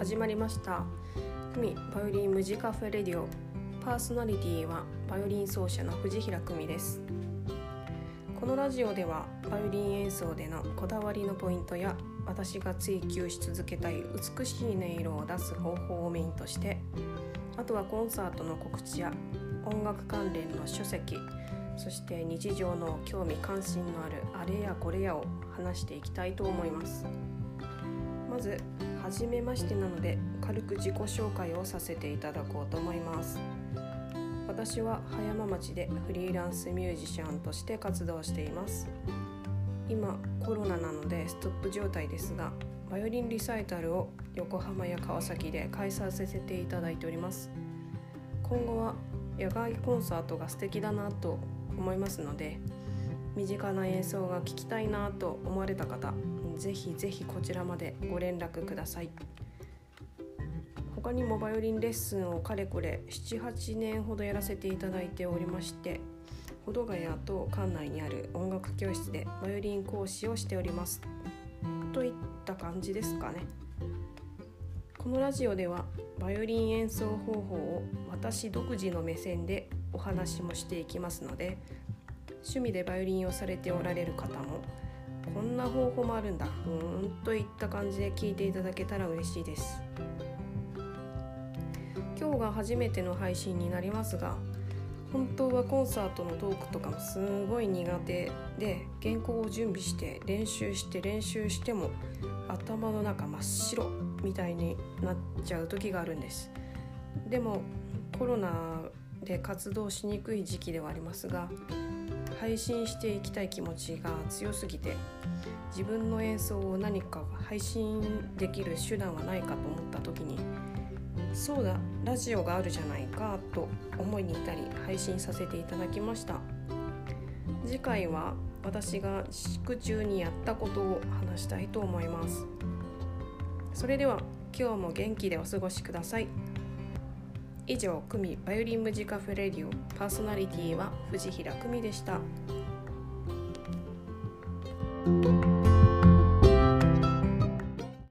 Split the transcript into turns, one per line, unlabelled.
始まりました。久美バイオリン無地カフェレディオ。パーソナリティはバイオリン奏者の藤平久美です。このラジオではバイオリン演奏でのこだわりのポイントや私が追求し続けたい美しい音色を出す方法をメインとしてあとはコンサートの告知や音楽関連の書籍そして日常の興味関心のあるあれやこれやを話していきたいと思います。まず初めましてなので軽く自己紹介をさせていただこうと思います。私は葉山町でフリーランスミュージシャンとして活動しています。今コロナなのでストップ状態ですがバイオリンリサイタルを横浜や川崎で開催させていただいております。今後は野外コンサートが素敵だなと思いますので身近な演奏が聴きたいなと思われた方ぜひぜひこちらまでご連絡ください。他にもバイオリンレッスンをかれこれ78年ほどやらせていただいておりまして保土ヶ谷と館内にある音楽教室でバイオリン講師をしております。といった感じですかね。このラジオではバイオリン演奏方法を私独自の目線でお話もしていきますので趣味でバイオリンをされておられる方もこんな方法もあるんだ。ふーんといった感じで聞いていただけたら嬉しいです。今日が初めての配信になりますが本当はコンサートのトークとかもすごい苦手で原稿を準備して練習して練習しても頭の中真っ白みたいになっちゃう時があるんです。でもコロナで活動しにくい時期ではありますが配信していきたい気持ちが強すぎて自分の演奏を何か配信できる手段はないかと思った時にそうだラジオがあるじゃないかと思いに至り配信させていただきました。次回は私が自粛中にやったことを話したいと思います。それでは今日も元気でお過ごしください。以上久美バイオリンムジカフレディオパーソナリティは藤平久美でした。